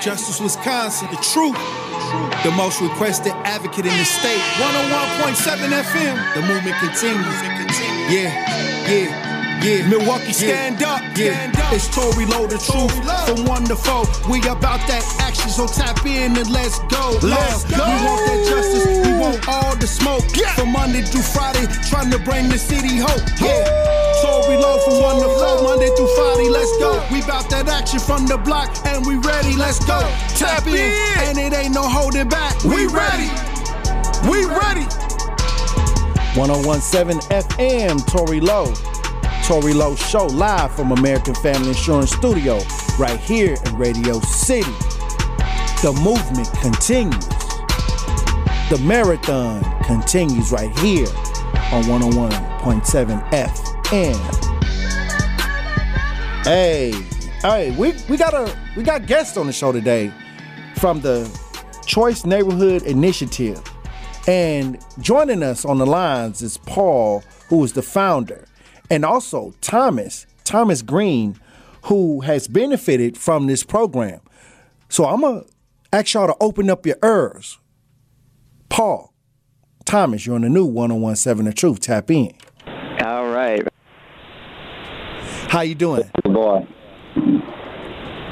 Justice Wisconsin, the truth. The most requested advocate in the state. 101.7 FM. The movement continues. Yeah, yeah. Yeah, Milwaukee, stand up. Yeah, it's Tory Lowe, the truth. From one to four, we about that action, so tap in and let's go. Let's go. We want that justice, we want all the smoke. From Monday through Friday, trying to bring the city hope. Yeah, Tory Lowe from one to four, Monday through Friday, let's go. We about that action from the block, and we ready, let's go. Tap in, and it ain't no holding back. We ready. We ready. 1017 FM, Tory Lowe. Tory Lowe Show live from American Family Insurance Studio right here in Radio City. The movement continues. The marathon continues right here on 101.7 FM. Hey, hey, we, we got a we got guests on the show today from the Choice Neighborhood Initiative. And joining us on the lines is Paul, who is the founder and also Thomas, Thomas Green, who has benefited from this program. So I'm to ask y'all to open up your ears. Paul, Thomas, you're on the new 1017 The Truth. Tap in. All right. How you doing? Boy.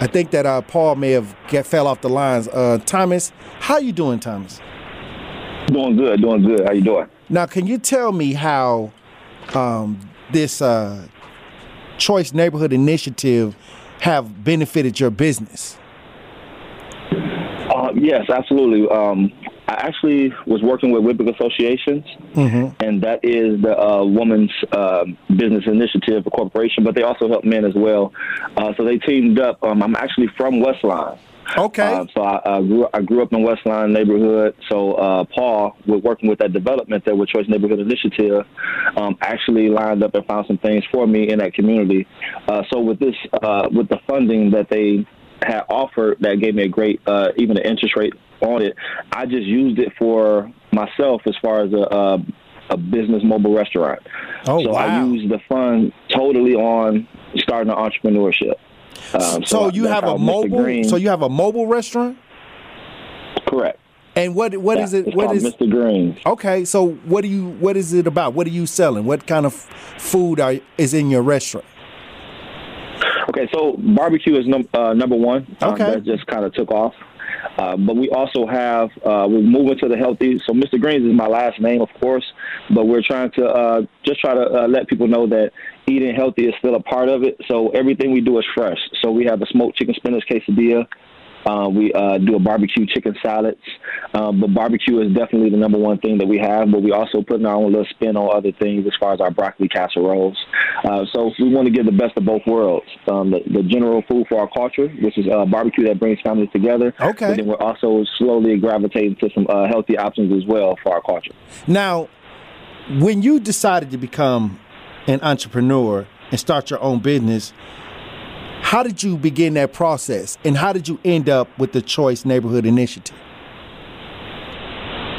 I think that uh, Paul may have get, fell off the lines. Uh, Thomas, how you doing, Thomas? Doing good, doing good. How you doing? Now, can you tell me how um, this uh, Choice Neighborhood Initiative have benefited your business? Uh, yes, absolutely. Um, I actually was working with WWBIC Associations, mm-hmm. and that is the uh, Women's uh, Business Initiative Corporation, but they also help men as well. Uh, so they teamed up. Um, I'm actually from West Lawn. Okay. Uh, so I, I, grew I grew up in West Lawn neighborhood. So uh, Paul, with working with that development there with Choice Neighborhood Initiative, um, actually lined up and found some things for me in that community. Uh, so with this, uh, with the funding that they had offered, that gave me a great, uh, even the interest rate on it. I just used it for myself as far as a. a a business mobile restaurant. Oh, so wow. I used the fund totally on starting an entrepreneurship. Um, so, so you have a mobile. So you have a mobile restaurant. Correct. And what what yeah, is it? What what is Mr. Green? Okay, so what do you? What is it about? What are you selling? What kind of food are is in your restaurant? Okay, so barbecue is num- uh, number one. Okay, um, that just kind of took off. Uh, but we also have uh, we're moving to the healthy. So Mr. Greens is my last name, of course, but we're trying to uh, just try to uh, let people know that eating healthy is still a part of it. So everything we do is fresh. So we have a smoked chicken spinach quesadilla. Uh, we uh, do a barbecue chicken salads. Um, but barbecue is definitely the number one thing that we have. But we also put our own little spin on other things as far as our broccoli casseroles. Uh, so we want to give the best of both worlds. Um, the, the, general food for our culture, which is uh, barbecue that brings families together. Okay. But then we're also slowly gravitating to some uh, healthy options as well for our culture. Now, when you decided to become an entrepreneur and start your own business, how did you begin that process, and how did you end up with the Choice Neighborhood Initiative?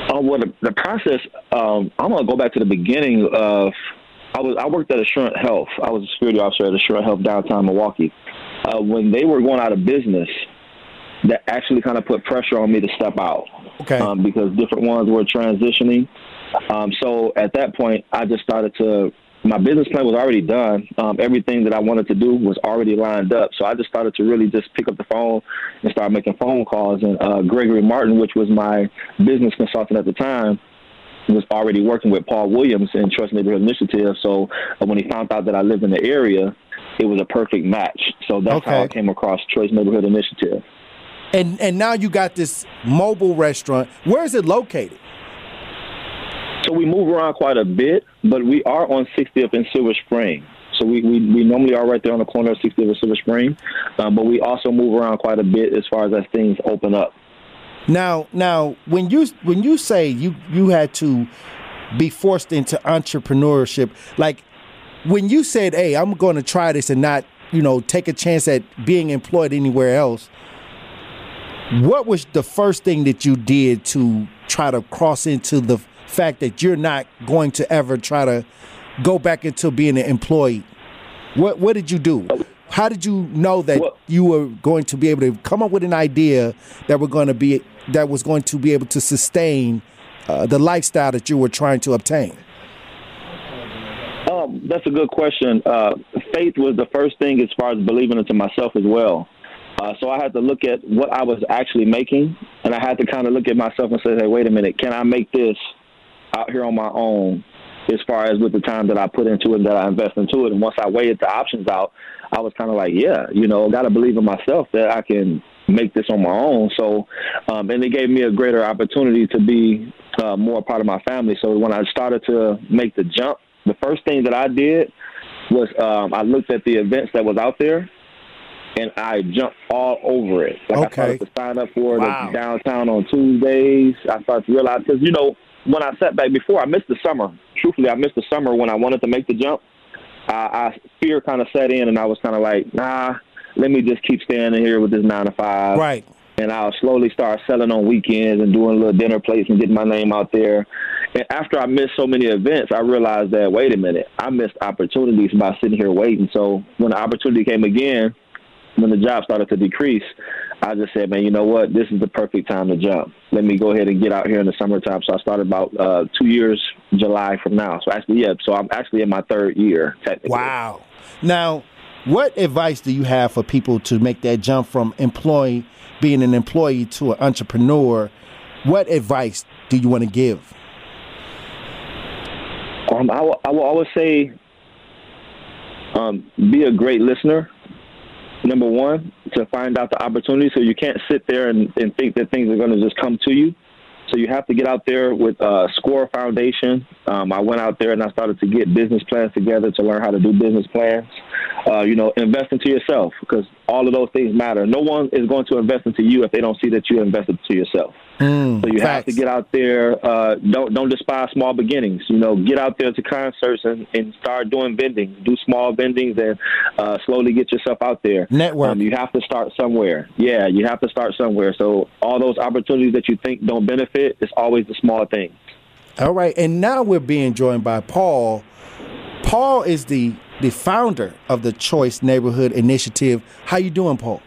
Uh, well, the, the process. Um, I'm gonna go back to the beginning of. I was I worked at Assurant Health. I was a security officer at Assurant Health downtown Milwaukee. Uh, when they were going out of business, that actually kind of put pressure on me to step out. Okay. Um, because different ones were transitioning. Um, so at that point, I just started to my business plan was already done. Um, everything that I wanted to do was already lined up. So I just started to really just pick up the phone and start making phone calls. And uh, Gregory Martin, which was my business consultant at the time, was already working with Paul Williams in Trust Neighborhood Initiative. So uh, when he found out that I lived in the area, it was a perfect match. So that's okay. how I came across Choice Neighborhood Initiative. And and now you got this mobile restaurant. Where is it located? So we move around quite a bit, but we are on 60th and Silver Spring. So we, we, we normally are right there on the corner of 60th and Silver Spring, um, but we also move around quite a bit as far as as things open up. Now, now, when you when you say you you had to be forced into entrepreneurship, like when you said, "Hey, I'm going to try this and not, you know, take a chance at being employed anywhere else," what was the first thing that you did to try to cross into the fact that you're not going to ever try to go back into being an employee? What what did you do? how did you know that Well- you were going to be able to come up with an idea that were going to be that was going to be able to sustain uh, the lifestyle that you were trying to obtain? Um, that's a good question. Uh, faith was the first thing as far as believing into myself as well. Uh, so I had to look at what I was actually making, and I had to kind of look at myself and say, "Hey, wait a minute, can I make this out here on my own?" As far as with the time that I put into it, and that I invest into it, and once I weighed the options out, I was kind of like, "Yeah, you know, got to believe in myself that I can make this on my own." So, um, and it gave me a greater opportunity to be uh, more a part of my family. So when I started to make the jump, the first thing that I did was um, I looked at the events that was out there, and I jumped all over it. Like I Okay. started to sign up for Wow. the downtown on Tuesdays. I started to realize because you know when I sat back before, I missed the summer. Truthfully, I missed the summer when I wanted to make the jump. I, I fear kind of set in, and I was kind of like, nah. Let me just keep standing here with this nine to five Right. and I'll slowly start selling on weekends and doing little dinner plates and getting my name out there. And after I missed so many events, I realized that wait a minute, I missed opportunities by sitting here waiting. So when the opportunity came again, when the job started to decrease, I just said, man, you know what? This is the perfect time to jump. Let me go ahead and get out here in the summertime. So I started about uh, two years, July from now. So actually, yeah. So I'm actually in my third year technically. Wow. Now, what advice do you have for people to make that jump from employee being an employee to an entrepreneur? What advice do you want to give? Um, I will, will always say, um, be a great listener. Number one, to find out the opportunity, so you can't sit there and, and think that things are going to just come to you. So you have to get out there with uh, Score Foundation. Um, I went out there and I started to get business plans together to learn how to do business plans. Uh, you know, invest into yourself because all of those things matter. No one is going to invest into you if they don't see that you invested into yourself. Mm, So you have to get out there. Uh, don't don't despise small beginnings. You know, get out there to concerts and, and start doing vending. Do small vendings and uh, slowly get yourself out there. Network. Um, you have to start somewhere. Yeah, you have to start somewhere. So all those opportunities that you think don't benefit, it's always the small things. All right, and now we're being joined by Paul. Paul is the the founder of the Choice Neighborhood Initiative. How you doing, Paul?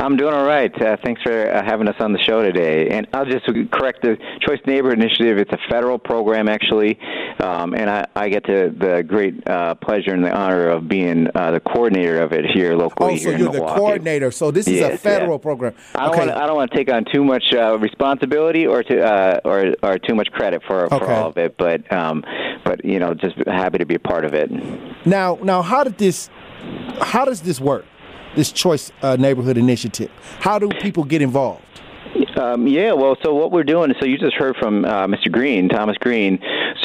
I'm doing all right. Uh, thanks for uh, having us on the show today. And I'll just correct the Choice Neighborhood Initiative. It's a federal program, actually, um, and I, I get to the great uh, pleasure and the honor of being uh, the coordinator of it here locally. Oh, so you're the Milwaukee. coordinator. So this is Yes, a yeah. federal program. I don't okay. want. I don't want to take on too much uh, responsibility or to uh, or or too much credit for Okay. for all of it. But um, but you know, just happy to be a part of it. Now, now, how did this? How does this work? This Choice uh, Neighborhood Initiative. How do people get involved? Um, yeah, well, so what we're doing, so you just heard from uh, Mr. Green, Thomas Green.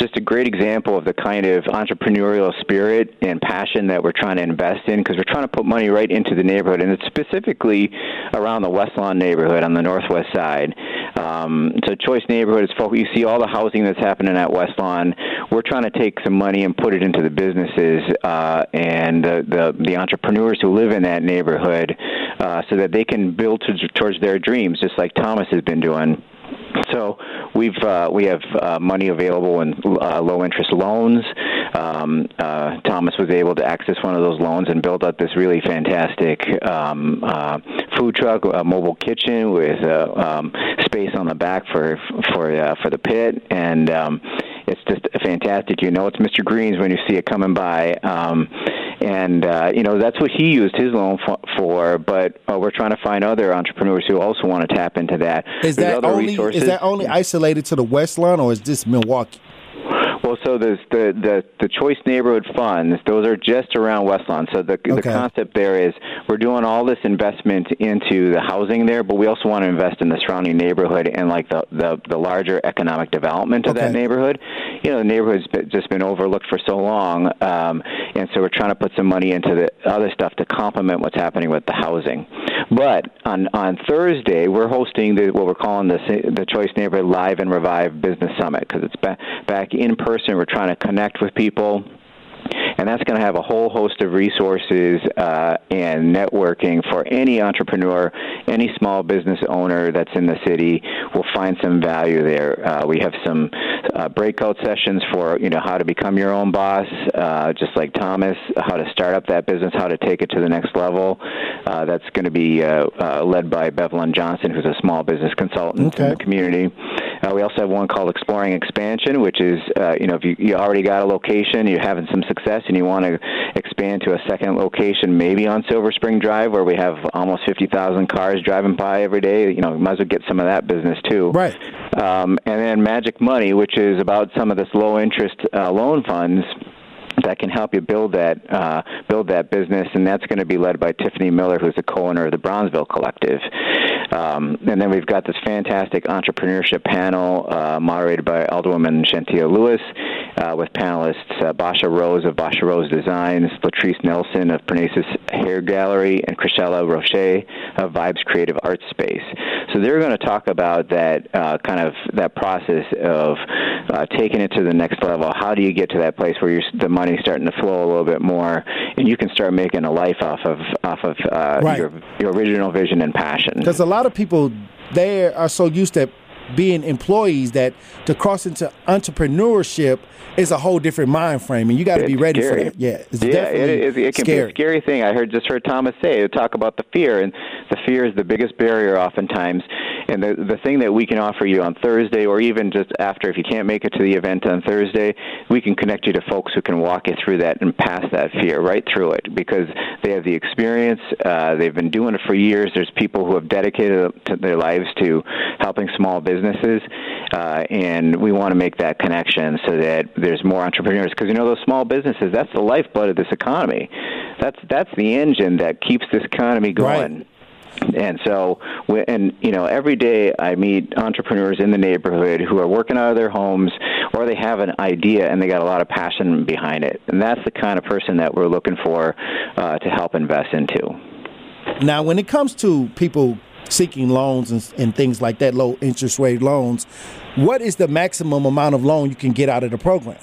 Just a great example of the kind of entrepreneurial spirit and passion that we're trying to invest in because we're trying to put money right into the neighborhood, and it's specifically around the West Lawn neighborhood on the northwest side. Um, so, Choice Neighborhood is focused. You see all the housing that's happening at West Lawn. We're trying to take some money and put it into the businesses uh, and the, the the entrepreneurs who live in that neighborhood, uh, so that they can build to, towards their dreams, just like Thomas has been doing. So we've uh, we have uh, money available in uh, low interest loans. Um, uh, Thomas was able to access one of those loans and build up this really fantastic um, uh, food truck, a mobile kitchen with uh, um, space on the back for for for the pit, and um, it's just fantastic. You know, it's Mr. Green's when you see it coming by. And uh, you know that's what he used his loan for. for but uh, we're trying to find other entrepreneurs who also want to tap into that. Is There's that other only resources. is that only isolated to the West Lawn, or is this Milwaukee? Well, so there's the, the the choice neighborhood funds; those are just around West Lawn. So the the concept there is we're doing all this investment into the housing there, but we also want to invest in the surrounding neighborhood and like the the, the larger economic development of that neighborhood. You know, the neighborhood's been- just been overlooked for so long, um, and so we're trying to put some money into the other stuff to complement what's happening with the housing. But on on Thursday, we're hosting the, what we're calling the the Choice Neighborhood Live and Revive Business Summit because it's back back in person. We're trying to connect with people and that's going to have a whole host of resources uh, and networking for any entrepreneur, any small business owner that's in the city will find some value there. Uh, we have some uh, breakout sessions for you know how to become your own boss, uh, just like Thomas, how to start up that business, how to take it to the next level. Uh, that's going to be uh, uh, led by Bevelyn Johnson, who's a small business consultant okay. in the community. Uh, we also have one called Exploring Expansion, which is uh, you know if you, you already got a location, you're having some success, and you want to expand to a second location, maybe on Silver Spring Drive, where we have almost 50,000 cars driving by every day. You know, you might as well get some of that business too. Right. Um, and then Magic Money, which is about some of this low interest uh, loan funds that can help you build that uh, build that business, and that's going to be led by Tiffany Miller, who's the co-owner of the Bronzeville Collective. Um, and then we've got this fantastic entrepreneurship panel uh, moderated by Alderwoman Chantia Lewis, uh, with panelists uh, Basha Rose of Basha Rose Designs, Latrice Nelson of Parnassus Hair Gallery, and Chrisella Roche of Vibes Creative Arts Space. So they're going to talk about that uh, kind of that process of uh, taking it to the next level. How do you get to that place where the money's starting to flow a little bit more, and you can start making a life off of off of uh, right. your your original vision and passion? Because a lot of people there are so used to being employees that to cross into entrepreneurship is a whole different mind frame, and you got to be ready scary. for that. Yeah, it's yeah, it, it, it can scary. be a scary thing. I heard just heard Thomas say talk about the fear, and the fear is the biggest barrier oftentimes. And the the thing that we can offer you on Thursday, or even just after, if you can't make it to the event on Thursday, we can connect you to folks who can walk you through that and pass that fear right through it because they have the experience. Uh, they've been doing it for years. There's people who have dedicated their lives to helping small businesses, uh, and we want to make that connection so that there's more entrepreneurs because you know those small businesses that's the lifeblood of this economy that's that's the engine that keeps this economy going right. And so, and you know, every day I meet entrepreneurs in the neighborhood who are working out of their homes, or they have an idea and they got a lot of passion behind it, and that's the kind of person that we're looking for uh, to help invest into. Now, when it comes to people seeking loans and, and things like that, low interest rate loans, what is the maximum amount of loan you can get out of the program?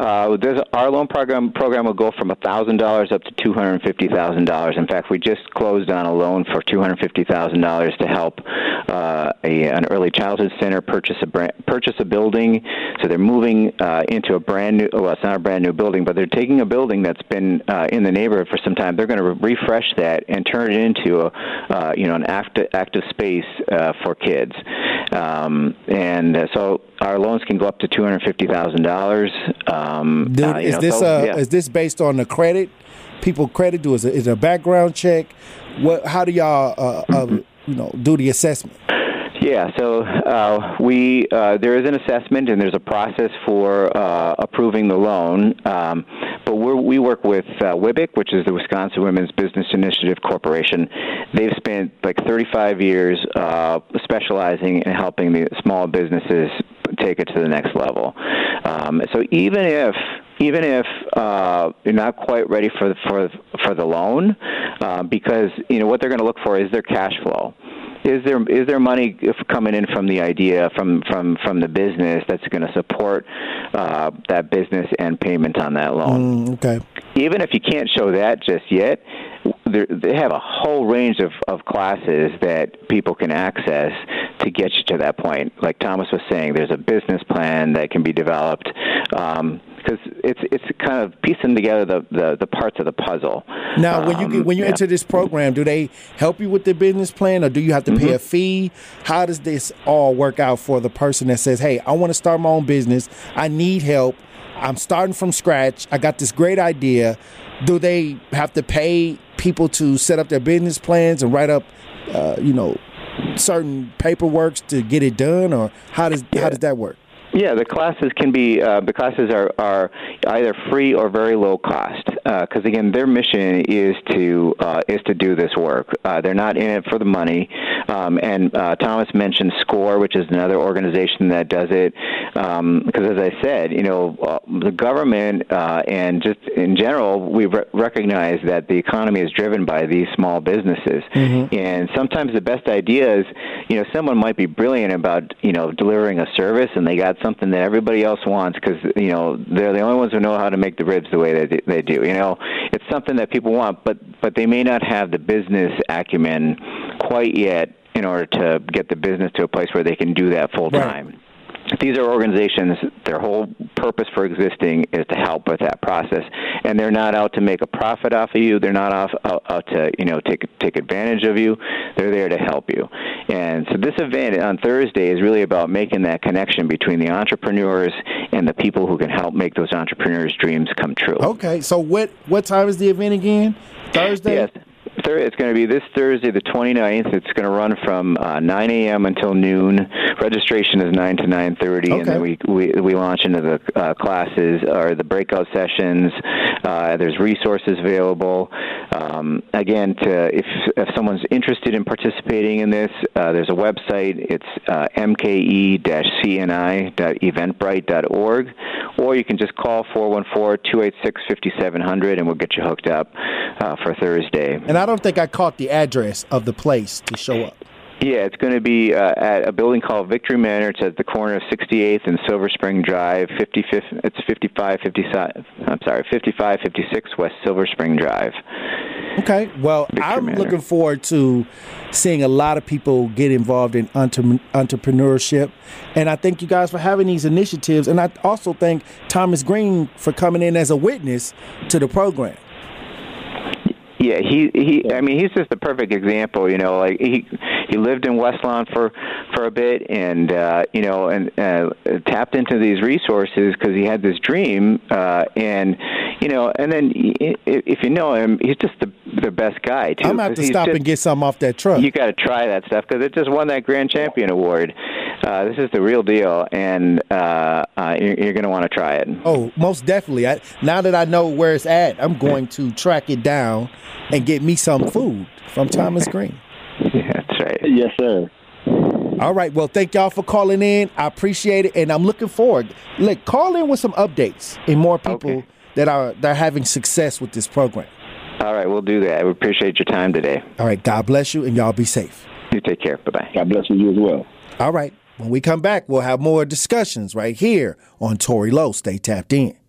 Uh, there's our loan program program will go from thousand dollars up to two hundred fifty thousand dollars. In fact, we just closed on a loan for two hundred fifty thousand dollars to help uh, a, an early childhood center purchase a brand, purchase a building. So they're moving uh, into a brand new. Well, it's not a brand new building, but they're taking a building that's been uh, in the neighborhood for some time. They're going to re- refresh that and turn it into a uh, you know an active active space uh, for kids. Um, and uh, so our loans can go up to two hundred fifty thousand dollars. Um, Dude, uh, is know, this so, uh, yeah. is this based on the credit? People credit do is it, is a background check? What? How do y'all uh, uh, you know do the assessment? Yeah, so uh, we uh, there is an assessment and there's a process for uh, approving the loan. Um, but we work with uh, WWBIC, which is the Wisconsin Women's Business Initiative Corporation. They've spent like 35 years uh, specializing in helping the small businesses take it to the next level. Um, so even if even if uh, you're not quite ready for the, for for the loan, uh, because you know what they're going to look for is their cash flow is there is there money coming in from the idea from from from the business that's going to support uh, that business and payment on that loan? Mm, okay. Even if you can't show that just yet, they have a whole range of, of classes that people can access to get you to that point. Like Thomas was saying, there's a business plan that can be developed. Um, because it's it's kind of piecing together the, the, the parts of the puzzle. Now, when you um, when you yeah. enter this program, do they help you with the business plan, or do you have to mm-hmm. pay a fee? How does this all work out for the person that says, "Hey, I want to start my own business. I need help. I'm starting from scratch. I got this great idea." Do they have to pay people to set up their business plans and write up, uh, you know, certain paperwork to get it done, or how does yeah. how does that work? Yeah, the classes can be uh, the classes are, are either free or very low cost. Because uh, again, their mission is to uh, is to do this work. Uh, they're not in it for the money. Um, and uh, Thomas mentioned SCORE, which is another organization that does it. Um, because as I said, you know, uh, the government and just in general, we re- recognize that the economy is driven by these small businesses, mm-hmm. and sometimes the best ideas, you know, someone might be brilliant about you know delivering a service, and they got something that everybody else wants because you know they're the only ones who know how to make the ribs the way they they do. You know, it's something that people want, but but they may not have the business acumen quite yet in order to get the business to a place where they can do that full time. Right these are organizations their whole purpose for existing is to help with that process. And they're not out to make a profit off of you. They're not off, out, out to you know take take advantage of you. They're there to help you. And so this event on thursday is really about making that connection between the entrepreneurs and the people who can help make those entrepreneurs dreams come true. Okay so what what time is the event again? Thursday? Yes it's going to be this Thursday, the 29th. It's going to run from uh, 9 a.m. until noon. Registration is 9 to 9:30, okay. and then we, we we launch into the uh, classes or the breakout sessions. Uh, there's resources available. Um, again, to, if if someone's interested in participating in this, uh, there's a website. It's uh, mke-cni.eventbrite.org, or you can just call 414-286-5700, and we'll get you hooked up uh, for Thursday. And I don't think I caught the address of the place to show up. Yeah, it's going to be uh, at a building called Victory Manor. It's at the corner of 68th and Silver Spring Drive. 55, it's 55, 55. I'm sorry, 55, 56 West Silver Spring Drive. Okay, well, Victory I'm Manor. looking forward to seeing a lot of people get involved in entre- entrepreneurship, and I thank you guys for having these initiatives, and I also thank Thomas Green for coming in as a witness to the program. Yeah, he he. I mean, he's just the perfect example. You know, like he he lived in West Lawn for for a bit, and uh, you know, and uh, tapped into these resources because he had this dream, uh, and you know, and then if you know him, he's just the the best guy too. I'm gonna have to stop just, and get something off that truck. You got to try that stuff because it just won that Grand Champion award. Uh, this is the real deal, and uh, uh, you're, you're going to want to try it. Oh, most definitely. I, now that I know where it's at, I'm going to track it down and get me some food from Thomas Green. Yeah, that's right. Yes, sir. All right. Well, thank y'all for calling in. I appreciate it, and I'm looking forward. Look, call in with some updates and more people okay. that are that are having success with this program. All right, we'll do that. We appreciate your time today. All right. God bless you, and y'all be safe. You take care. Bye bye. God bless you as well. All right. When we come back, we'll have more discussions right here on Tory Lowe. Stay tapped in.